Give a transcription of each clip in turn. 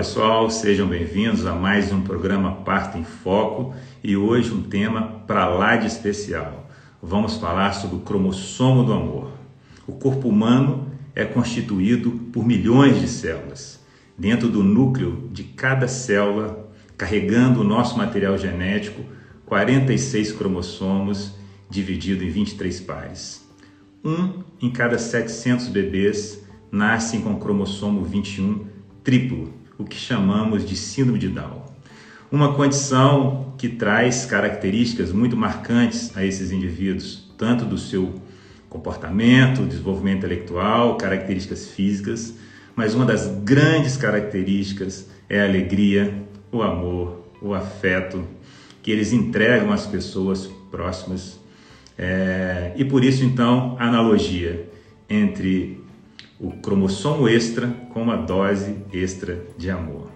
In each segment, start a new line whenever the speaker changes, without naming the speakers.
pessoal, sejam bem-vindos a mais um programa Parto em Foco e hoje um tema para lá de especial. Vamos falar sobre o cromossomo do amor. O corpo humano é constituído por milhões de células. Dentro do núcleo de cada célula, carregando o nosso material genético, 46 cromossomos dividido em 23 pares. Um em cada 700 bebês nascem com cromossomo 21 triplo, o que chamamos de síndrome de Down. Uma condição que traz características muito marcantes a esses indivíduos, tanto do seu comportamento, desenvolvimento intelectual, características físicas, mas uma das grandes características é a alegria, o amor, o afeto que eles entregam às pessoas próximas. É, e por isso, então, a analogia entre o cromossomo extra com uma dose extra de amor.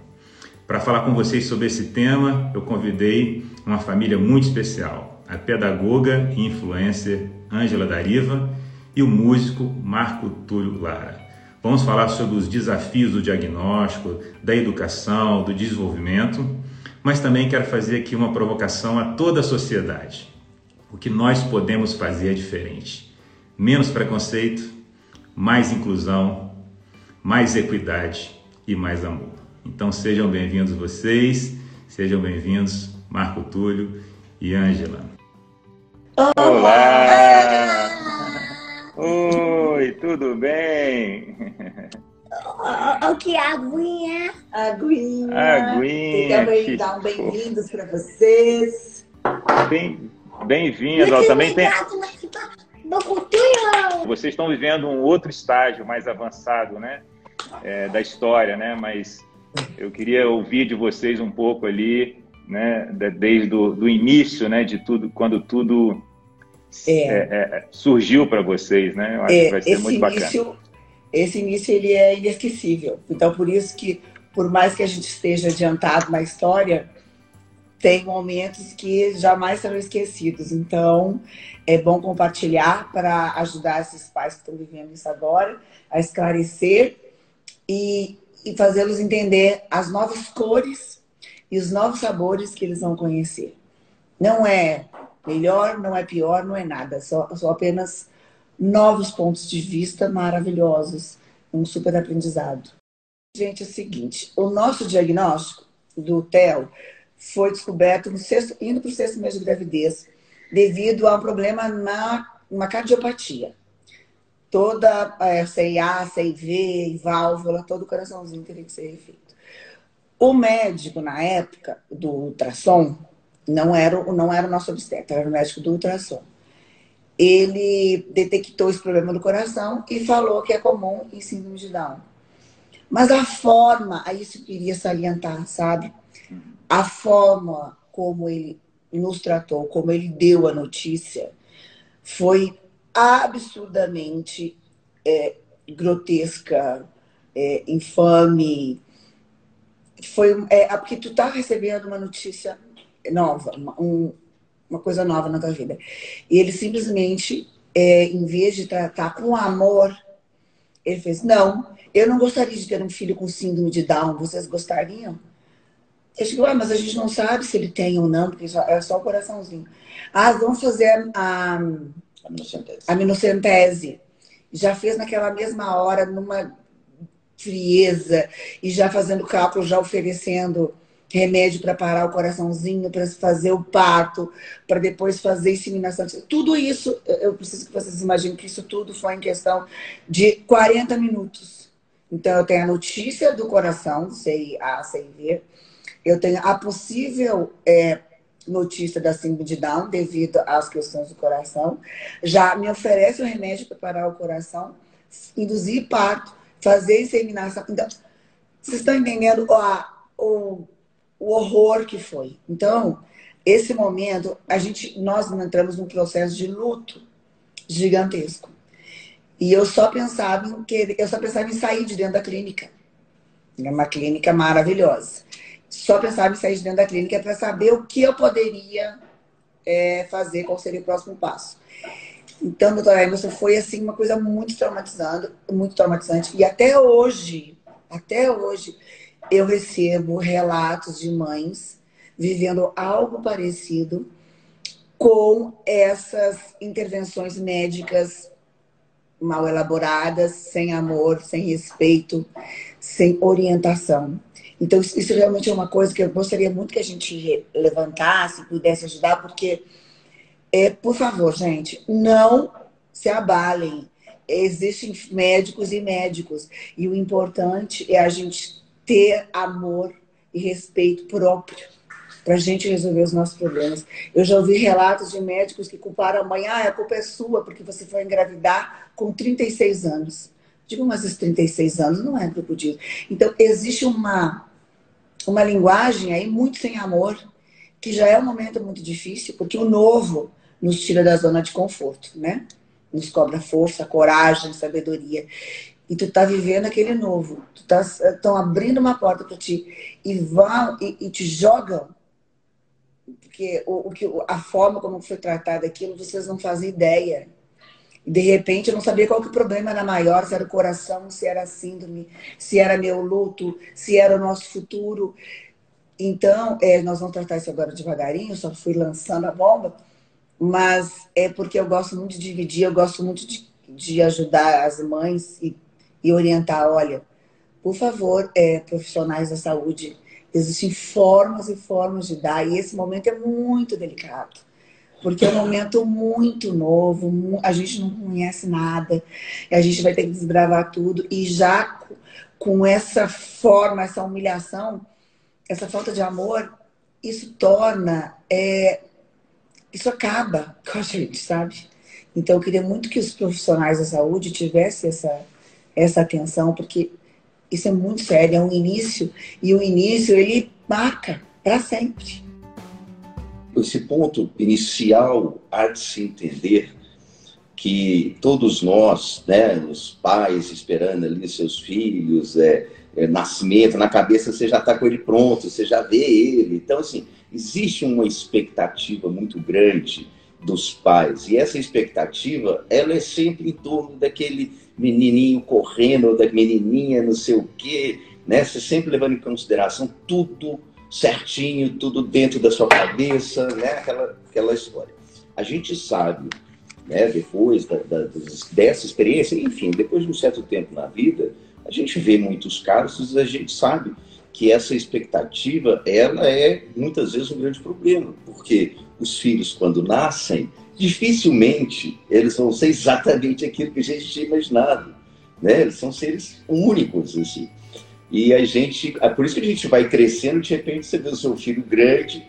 Para falar com vocês sobre esse tema, eu convidei uma família muito especial, a pedagoga e influencer Ângela Dariva e o músico Marco Túlio Lara. Vamos falar sobre os desafios do diagnóstico, da educação, do desenvolvimento, mas também quero fazer aqui uma provocação a toda a sociedade. O que nós podemos fazer é diferente. Menos preconceito, mais inclusão, mais equidade e mais amor. Então sejam bem-vindos vocês, sejam bem-vindos Marco Túlio e Ângela.
Olá! Oi, tudo bem?
O que é aguinha?
Aguinha.
Aguinha.
Também dar um bem-vindos para vocês.
Bem, bem-vindos.
Muito
Também tem.
obrigado,
Vocês estão vivendo um outro estágio mais avançado, né? É, da história, né? Mas eu queria ouvir de vocês um pouco ali, né? Desde o do início, né? De tudo, quando tudo
É.
é, é, surgiu para vocês, né? Eu acho que vai ser muito bacana.
início, esse início ele é inesquecível. Então, por isso que, por mais que a gente esteja adiantado na história, tem momentos que jamais serão esquecidos. Então, é bom compartilhar para ajudar esses pais que estão vivendo isso agora a esclarecer e, e fazê-los entender as novas cores e os novos sabores que eles vão conhecer. Não é melhor, não é pior, não é nada, só, só apenas novos pontos de vista maravilhosos, um super aprendizado. Gente, é o seguinte, o nosso diagnóstico do TEL foi descoberto no sexto, indo para o sexto mês de gravidez, devido a um problema na uma cardiopatia. Toda é, CIA, CIV, válvula, todo o coraçãozinho teria que ser refeito. O médico, na época do ultrassom, não era, não era o nosso obstetra, era o médico do ultrassom. Ele detectou esse problema do coração e falou que é comum em síndrome de Down. Mas a forma, aí isso queria salientar, sabe? A forma como ele nos tratou, como ele deu a notícia, foi absurdamente é, grotesca, é, infame. Foi é, porque tu tá recebendo uma notícia nova, uma, um- uma coisa nova na tua vida. E ele simplesmente, é, em vez de tratar com amor, ele fez: Não, eu não gostaria de ter um filho com síndrome de Down, vocês gostariam? Eu digo, ah, mas a gente não sabe se ele tem ou não, porque é só o coraçãozinho. Ah, vamos fazer a, a minocentese. Já fez naquela mesma hora, numa frieza, e já fazendo cálculo, já oferecendo remédio para parar o coraçãozinho, para fazer o parto, para depois fazer inseminação. Tudo isso, eu- preciso que vocês imaginem que isso tudo foi em questão de 40 minutos. Então, eu tenho a notícia do coração, sei A, sei V. Eu tenho a possível é, notícia da síndrome de Down devido às questões do coração. Já me oferece o remédio para parar o coração, induzir parto, fazer inseminação. Então, vocês estão entendendo a- o, o horror que foi. Então, esse momento, a gente, nós entramos num processo de luto gigantesco. E eu só pensava em que eu só pensava em sair de dentro da clínica. É uma clínica maravilhosa. Só pensava em sair de dentro da clínica para saber o que eu poderia é, fazer, qual seria o próximo passo. Então, doutora Emerson, foi assim uma coisa muito traumatizante, muito traumatizante. E até hoje, até hoje, eu recebo relatos de mães vivendo algo parecido com essas intervenções médicas mal elaboradas, sem amor, sem respeito, sem orientação. Então, isso realmente é uma coisa que eu gostaria muito que a gente levantasse, pudesse ajudar, porque, é, por favor, gente, não se abalem. Existem médicos e médicos, e o importante é a gente ter amor e respeito próprio para a gente resolver os nossos problemas. Eu já ouvi relatos de médicos que culparam a mãe, ah, a culpa é sua porque você foi engravidar com 36 anos. Digo, mas esses 36 anos não é grupo de. Então, existe uma, uma linguagem aí muito sem amor, que já é um momento muito difícil, porque o novo nos tira da zona de conforto, né? Nos cobra força, coragem, sabedoria. E tu tá vivendo aquele novo. Tu tá, estão abrindo uma porta para ti e vão e, e te jogam porque o, o que, a forma como foi tratada aquilo, vocês não fazem ideia. De repente eu não sabia qual que o problema era maior, se era o coração, se era a síndrome, se era meu luto, se era o nosso futuro. Então, é, nós vamos tratar isso agora devagarinho, só fui lançando a bomba, mas é porque eu gosto muito de dividir, eu gosto muito de, de ajudar as mães e, e orientar, olha, por favor, é, profissionais da saúde, Existem formas e formas de dar, e esse momento é muito delicado, porque é um momento muito novo, a gente não conhece nada, a gente vai ter que desbravar tudo, e já com essa forma, essa humilhação, essa falta de amor, isso torna, é, isso acaba com a gente, sabe? Então, eu queria muito que os profissionais da saúde tivessem essa, essa atenção, porque isso é muito sério, é um início e o início ele marca para sempre.
Esse ponto inicial há de se entender que todos nós, né, os pais esperando ali seus filhos, é, é nascimento, na cabeça você já está com ele pronto, você já vê ele. Então, assim, existe uma expectativa muito grande dos pais. E essa expectativa, ela é sempre em torno daquele menininho correndo, da menininha não sei o quê, né? Você sempre levando em consideração tudo certinho, tudo dentro da sua cabeça, né? Aquela, aquela história. A gente sabe, né, depois da, da, dessa experiência, enfim, depois de um certo tempo na vida, a gente vê muitos casos, a gente sabe que essa expectativa, ela é muitas vezes um grande problema, porque os filhos, quando nascem, dificilmente eles vão ser exatamente aquilo que a gente tinha imaginado. Né? Eles são seres únicos, assim. E a gente, é por isso que a gente vai crescendo, de repente você vê o seu filho grande,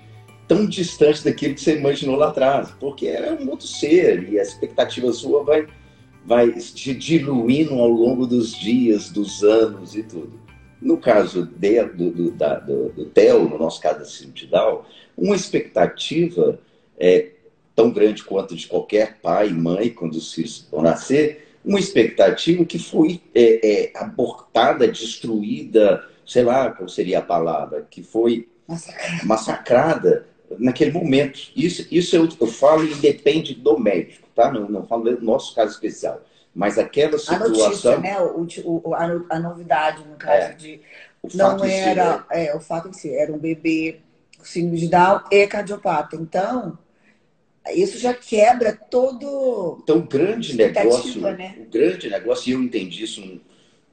tão distante daquilo que você imaginou lá atrás, porque é um outro ser e a expectativa sua vai, vai se diluindo ao longo dos dias, dos anos e tudo. No caso de, do, do, da, do, do Theo, no nosso caso da Cintidal, uma expectativa é, tão grande quanto de qualquer pai e mãe quando os filhos vão nascer, uma expectativa que foi é, é, abortada, destruída, sei lá qual seria a palavra, que foi massacrada, massacrada naquele momento. Isso, isso eu, eu falo e depende do médico, tá? Não, não falo do nosso caso especial. Mas aquela situação.
A notícia, né? O, o, a, novidade, no caso é. de. não era. Si, é, o fato em si, era um bebê síndrome de Down e cardiopata. Então, isso já quebra todo.
Então, o grande negócio, né? o grande negócio, e eu entendi isso,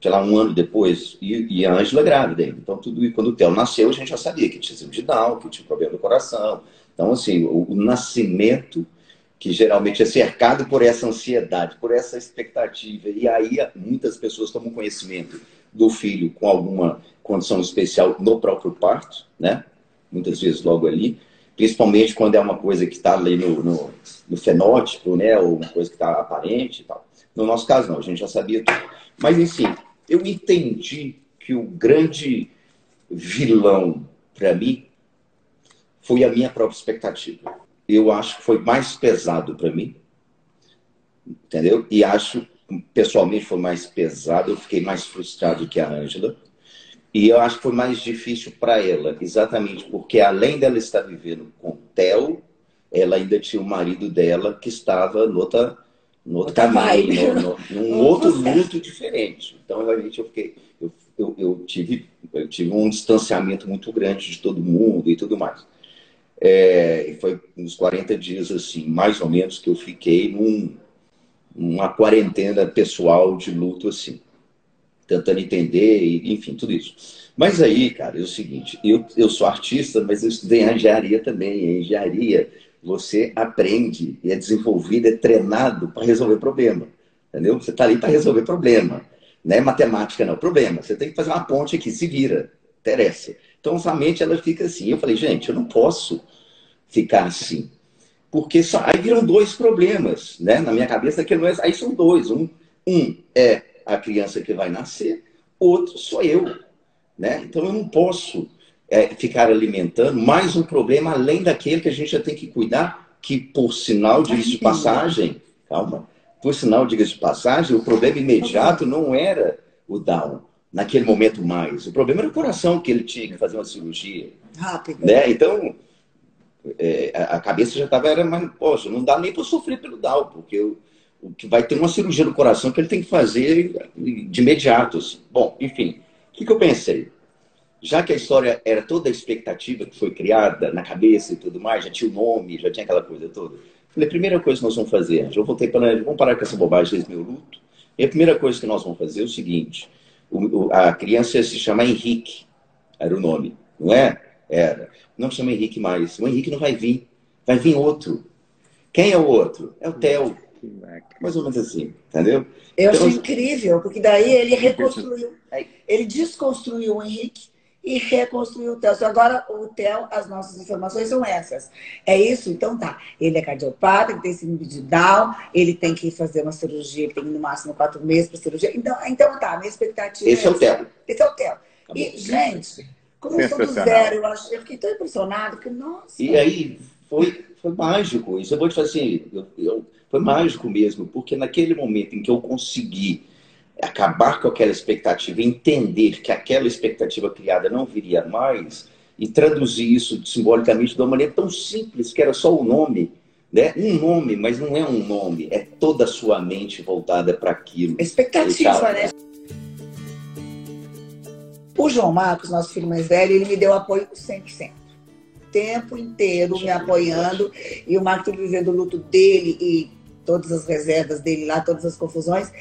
sei lá, um ano depois, e, e a Ângela grávida ainda. Então, tudo, quando o Theo nasceu, a gente já sabia que tinha síndrome de Down, que tinha problema no coração. Então, assim, o, o nascimento, que geralmente é cercado por essa ansiedade, por essa expectativa, e aí muitas pessoas tomam conhecimento do filho com alguma condição especial no próprio parto, né? Muitas vezes logo ali principalmente quando é uma coisa que está ali no, no, no, fenótipo, né, ou uma coisa que está aparente e tal. No nosso caso, não, a gente já sabia tudo. Mas, enfim, eu entendi que o grande vilão para mim foi a minha própria expectativa. Eu acho que foi mais pesado para mim, entendeu? E acho, pessoalmente, foi mais pesado. Eu fiquei mais frustrado que a Ângela e eu acho que foi mais difícil para ela, exatamente porque além dela estar vivendo com o Theo, ela ainda tinha o marido dela que estava no outra, no outro caminho, no, no, num outro luto diferente. Então, realmente, eu fiquei, eu eu, eu, tive, eu tive um distanciamento muito grande de todo mundo e tudo mais. É, foi uns 40 dias, assim, mais ou menos, que eu fiquei num, numa quarentena pessoal de luto, assim, tentando entender, e, enfim, tudo isso. Mas aí, cara, é o seguinte, eu, eu sou artista, mas eu estudei engenharia também. Em engenharia, você aprende e é desenvolvido, é treinado para resolver problema. Entendeu? Você está ali para resolver problema. Não é matemática, não. Problema. Você tem que fazer uma ponte aqui, se vira. Interessa. Então, sua mente, ela fica assim. Eu falei, gente, eu não posso ficar assim. Porque só... aí viram dois problemas, né? Na minha cabeça, que não é... aí são dois. Um, um é a criança que vai nascer, outro sou eu. Né? Então, eu não posso é, ficar alimentando mais um problema além daquele que a gente já tem que cuidar, que, por sinal, diga de passagem, calma, por sinal, diga de passagem, o problema imediato não era o Down, naquele momento mais. O problema era o coração, que ele tinha que fazer uma cirurgia. Rápido. Né? Então, é, a cabeça já estava, era, mas, poxa, não dá nem para sofrer pelo Down, porque o que vai ter uma cirurgia no coração que ele tem que fazer de imediato. Assim. Bom, enfim, o que, que eu pensei? Já que a história era toda a expectativa que foi criada na cabeça e tudo mais, já tinha o nome, já tinha aquela coisa toda Falei, a primeira coisa que nós vamos fazer, eu voltei para vamos parar com essa bobagem desse meu luto. E a primeira coisa que nós vamos fazer é o seguinte: o, o, a criança ia se chamar Henrique, era o nome, não é? Era. Não chama Henrique mais. O Henrique não vai vir, vai vir outro. Quem é o outro? É o Theo. Mais ou menos assim, entendeu?
Eu então, acho incrível, porque daí ele reconstruiu, ele desconstruiu o Henrique e reconstruir o TEL. Agora, o TEL, as nossas informações são essas. É isso? Então tá. Ele é cardiopata, ele tem síndrome de Down, ele tem que fazer uma cirurgia, ele tem no máximo quatro meses para cirurgia. Então, então tá, minha expectativa
Esse é, é o TEL.
Esse é o TEL. Tá e, gente, começou do zero, eu, acho, eu fiquei tão impressionado que, nossa.
E aí, foi, foi mágico. Isso eu vou te falar assim, eu, eu, foi mágico mesmo, porque naquele momento em que eu consegui acabar com aquela expectativa, entender que aquela expectativa criada não viria mais e traduzir isso simbolicamente de uma maneira tão simples que era só o nome, né? Um nome, mas não é um nome, é toda a sua mente voltada para aquilo.
Expectativa, né? O João Marcos, nosso filho mais velho, ele me deu apoio 100%. O tempo inteiro me apoiando e o Marcos vivendo o luto dele e todas as reservas dele lá, todas as confusões.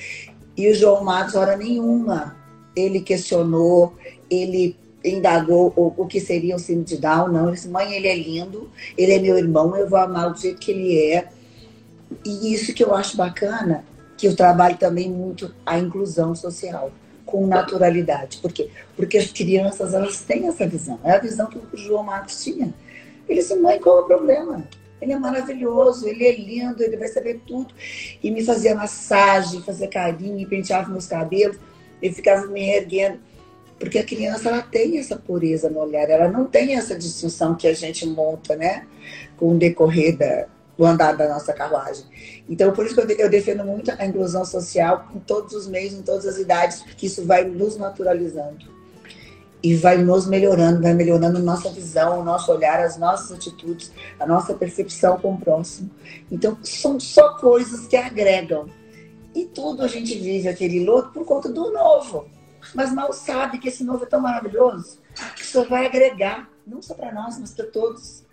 E o João Marcos, hora nenhuma, ele questionou, ele indagou o, o que seria o síndrome de Down. Não, ele disse, mãe, ele é lindo, ele é meu irmão, eu vou amar do jeito que ele é. E isso que eu acho bacana, que eu trabalho também muito a inclusão social, com naturalidade. Por quê? Porque as crianças, elas têm essa visão. É a visão que o João Marcos tinha. Ele disse, mãe, qual é o problema? Ele é maravilhoso, ele é lindo, ele vai saber tudo. E me fazia massagem, fazia carinho, penteava meus cabelos, ele ficava me erguendo. Porque a criança ela tem essa pureza no olhar, ela não tem essa distinção que a gente monta, né? Com o decorrer da, do andar da nossa carruagem. Então, por isso que eu, defendo muito a inclusão social em todos os meios, em todas as idades, porque isso vai nos naturalizando e vai nos melhorando, vai melhorando nossa visão, o nosso olhar, as nossas atitudes, a nossa percepção com o próximo. Então, são só coisas que agregam. E tudo a gente vive aquele luto por conta do novo. Mas mal sabe que esse novo é tão maravilhoso que só vai agregar, não só para nós, mas para todos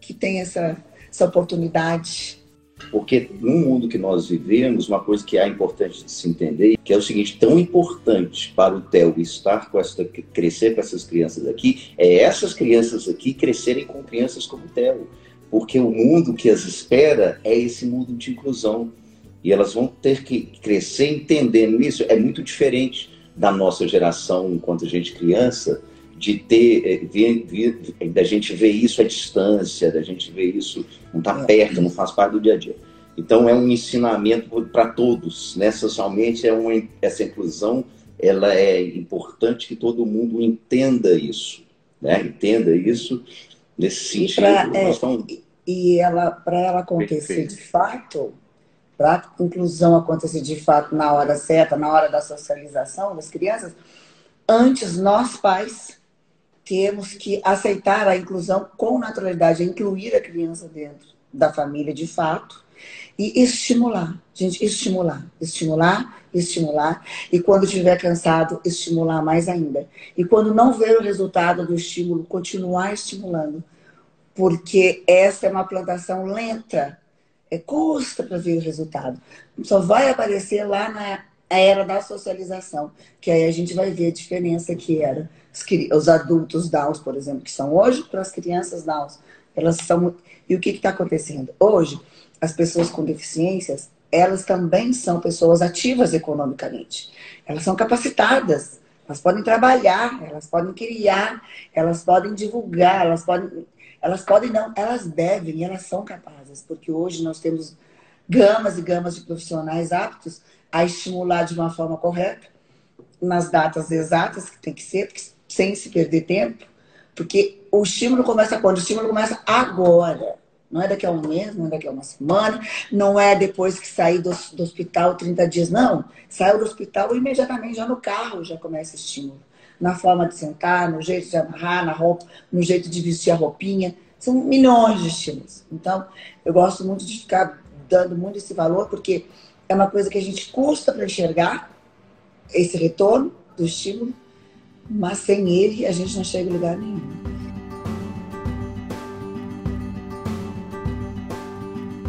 que têm essa, essa oportunidade
porque no mundo que nós vivemos, uma coisa que é importante de se entender, que é o seguinte, tão importante para o Theo estar com essa, crescer com essas crianças aqui, é essas crianças aqui crescerem com crianças como o Theo. Porque o mundo que as espera é esse mundo de inclusão. E elas vão ter que crescer entendendo isso. É muito diferente da nossa geração, enquanto a gente criança, de ter, eh, da gente ver isso à distância, da gente ver isso não está é. perto, não faz parte do dia a dia. Então é um ensinamento para todos, né? Socialmente é uma, essa inclusão, ela é importante que todo mundo entenda isso, né? Entenda isso nesse sentido.
E, pra, é, estamos... e ela, para ela acontecer Perfeito. de fato, para a inclusão acontecer de fato na hora certa, na hora da socialização das crianças, antes nós pais temos que aceitar a inclusão com naturalidade, incluir a criança dentro da família de fato e estimular, gente, estimular, estimular estimular. E quando estiver cansado, estimular mais ainda. E quando não ver o resultado do estímulo, continuar estimulando. Porque essa é uma plantação lenta. É, custa para ver o resultado. Só vai aparecer lá na era da socialização, que aí a gente vai ver a diferença que era os adultos Downs, por exemplo, que são hoje, para as crianças Downs. Elas são. E o que está acontecendo? Hoje, as pessoas com deficiências, elas também são pessoas ativas economicamente. Elas são capacitadas, elas podem trabalhar, elas podem criar, elas podem divulgar, elas podem, elas podem não, elas devem, elas são capazes, porque hoje nós temos gamas e gamas de profissionais aptos a estimular de uma forma correta, nas datas exatas que tem que ser, sem se perder tempo, porque o estímulo começa quando? O estímulo começa agora. Não é daqui a um mês, não é daqui a uma semana, não é depois que sair do, do hospital 30 dias, não. Saiu do hospital imediatamente, já no carro já começa o estímulo. Na forma de sentar, no jeito de amarrar, na roupa, no jeito de vestir a roupinha. São milhões de estímulos. Então, eu gosto muito de ficar dando muito esse valor, porque é uma coisa que a gente custa para enxergar, esse retorno do estímulo, mas sem ele a gente não chega em lugar nenhum.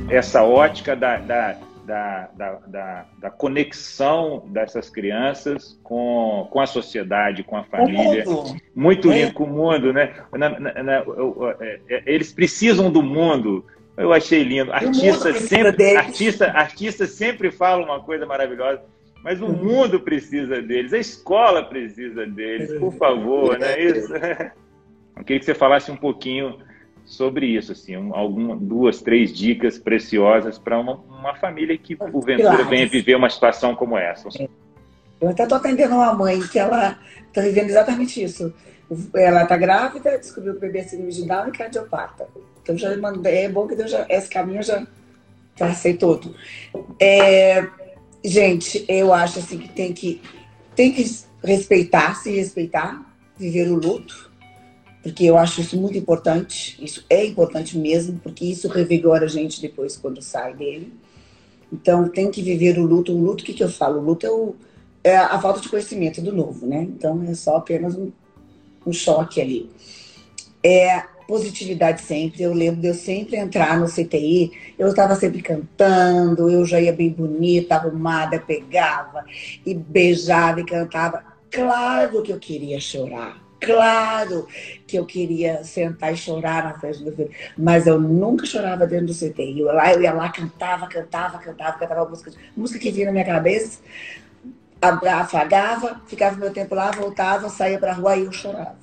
Essa ótica da, da, da, da, da conexão dessas crianças com, com a sociedade, com a família. Muito é. lindo com o mundo, né? Na, na, na, é, é, eles precisam do mundo. Eu achei lindo. Artista sempre, artista, artista sempre fala uma coisa maravilhosa mas o mundo precisa deles, a escola precisa deles, por favor, né? Isso. Eu queria que você falasse um pouquinho sobre isso, assim, algumas duas, três dicas preciosas para uma, uma, família que porventura venha viver uma situação como essa.
Eu até estou atendendo uma mãe que ela está vivendo exatamente isso. Ela está grávida, descobriu que o bebê é síndrome de Down e cardiopata. Então já mandei, é bom que Deus já, esse caminho já, já aceitou tudo. É, Gente, eu acho assim que tem que tem que respeitar, se respeitar, viver o luto, porque eu acho isso muito importante. Isso é importante mesmo, porque isso revigora a gente depois quando sai dele. Então tem que viver o luto. O luto, o que, que eu falo? O luto é, o, é a falta de conhecimento do novo, né? Então é só apenas um, um choque ali. É, positividade sempre. Eu lembro de eu sempre entrar no CTI, eu estava sempre cantando, eu já ia bem bonita, arrumada, pegava e beijava e cantava. Claro que eu queria chorar. Claro que eu queria sentar e chorar na frente do filho, mas eu nunca chorava dentro do CTI. Eu, lá, eu ia lá, cantava, cantava, cantava, cantava música, música que vinha na minha cabeça, afagava, ficava meu tempo lá, voltava, saía para a rua e eu chorava.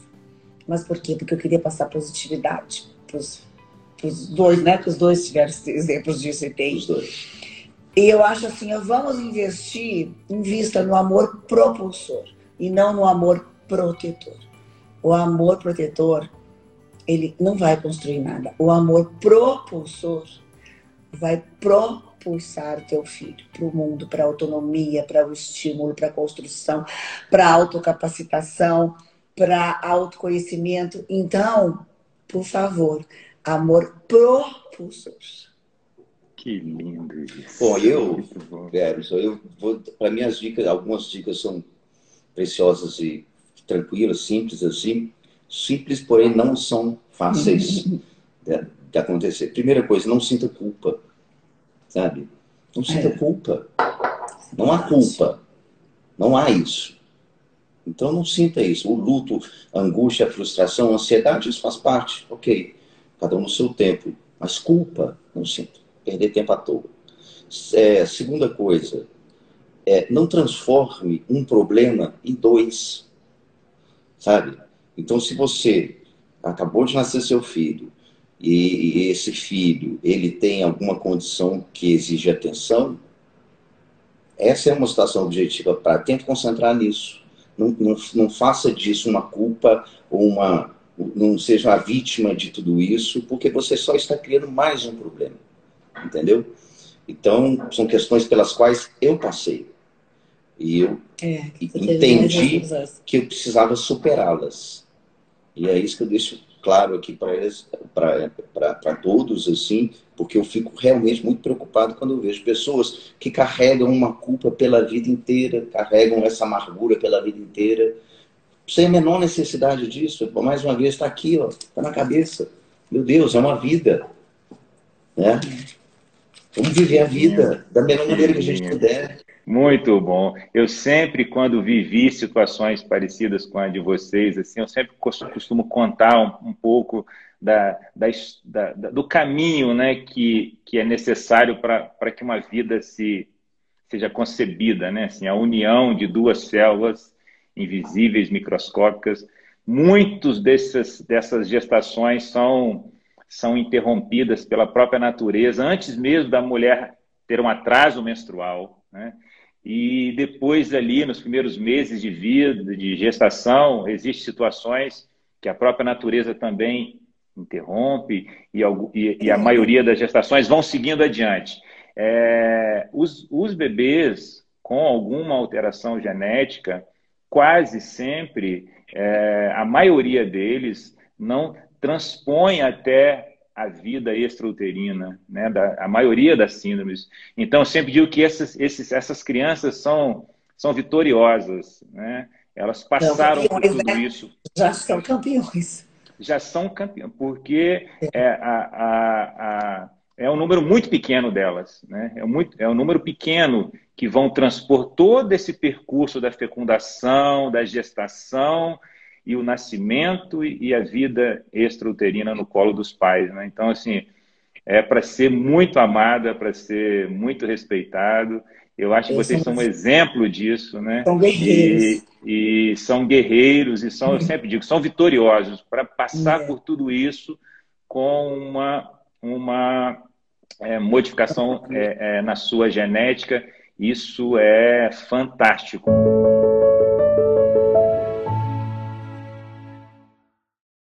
Mas por quê? Porque eu queria passar positividade para os dois, né? Que os dois tiveram exemplos de CTI. Os dois. E eu acho assim, vamos investir, invista no amor propulsor e não no amor protetor. O amor protetor, ele não vai construir nada. O amor propulsor vai propulsar teu filho para o mundo, para a autonomia, para o estímulo, para a construção, para a autocapacitação para autoconhecimento. Então, por favor, amor propulsor.
Que lindo isso.
Bom, eu, Verso, eu vou para minhas dicas, algumas dicas são preciosas e tranquilas, simples assim, simples, porém não são fáceis de, de, acontecer. Primeira coisa, não sinta culpa, sabe? Não sinta é. culpa. Não há culpa. Não há isso. Então não sinta isso. O luto, a angústia, a frustração, a ansiedade, isso faz parte. Ok. Cada um no seu tempo. Mas culpa, não sinto. Perder tempo à toa. É, segunda coisa, é, não transforme um problema em dois. Sabe? Então, se você acabou de nascer seu filho e, esse filho ele tem alguma condição que exige atenção, essa é uma situação objetiva para tente concentrar nisso não, não, não faça disso uma culpa ou uma. não seja a vítima de tudo isso, porque você só está criando mais um problema. Entendeu? Então, são questões pelas quais eu passei. E eu é, entendi que eu precisava superá-las. E é isso que eu deixo claro aqui para todos, assim, porque eu fico realmente muito preocupado quando eu vejo pessoas que carregam uma culpa pela vida inteira, carregam essa amargura pela vida inteira, sem a menor necessidade disso. Mais uma vez, está aqui, está na cabeça. Meu Deus, é uma vida. Né? Vamos viver a vida da melhor maneira que a gente puder.
Muito bom. Eu sempre, quando vivi situações parecidas com a de vocês, assim, eu sempre costumo contar um, um pouco da, da, da, do caminho né, que, que é necessário para que uma vida se, seja concebida, né? Assim, a união de duas células invisíveis, microscópicas. Muitos desses, dessas gestações são, são interrompidas pela própria natureza, antes mesmo da mulher ter um atraso menstrual. Né? E depois, ali, nos primeiros meses de vida, de gestação, existem situações que a própria natureza também interrompe e, e, a maioria das gestações vão seguindo adiante. É, os, os bebês com alguma alteração genética, quase sempre, é, a maioria deles não transpõe até a vida extrauterina, né, da, a maioria das síndromes. Então, eu sempre digo que essas, esses, essas crianças são, são vitoriosas, né? Elas passaram por tudo né? isso.
Já são campeões.
Já são campeões, porque é, a, a, a, é um número muito pequeno delas, né? É, muito, é um número pequeno que vão transpor todo esse percurso da fecundação, da gestação e o nascimento e a vida extrauterina no colo dos pais. Né? Então, assim, é para ser muito amada, para ser muito respeitado. Eu acho que vocês são um exemplo disso, né?
São guerreiros.
E, e são guerreiros, e são, eu sempre digo, são vitoriosos para passar é. por tudo isso com uma, uma é, modificação é, é na sua genética isso é fantástico.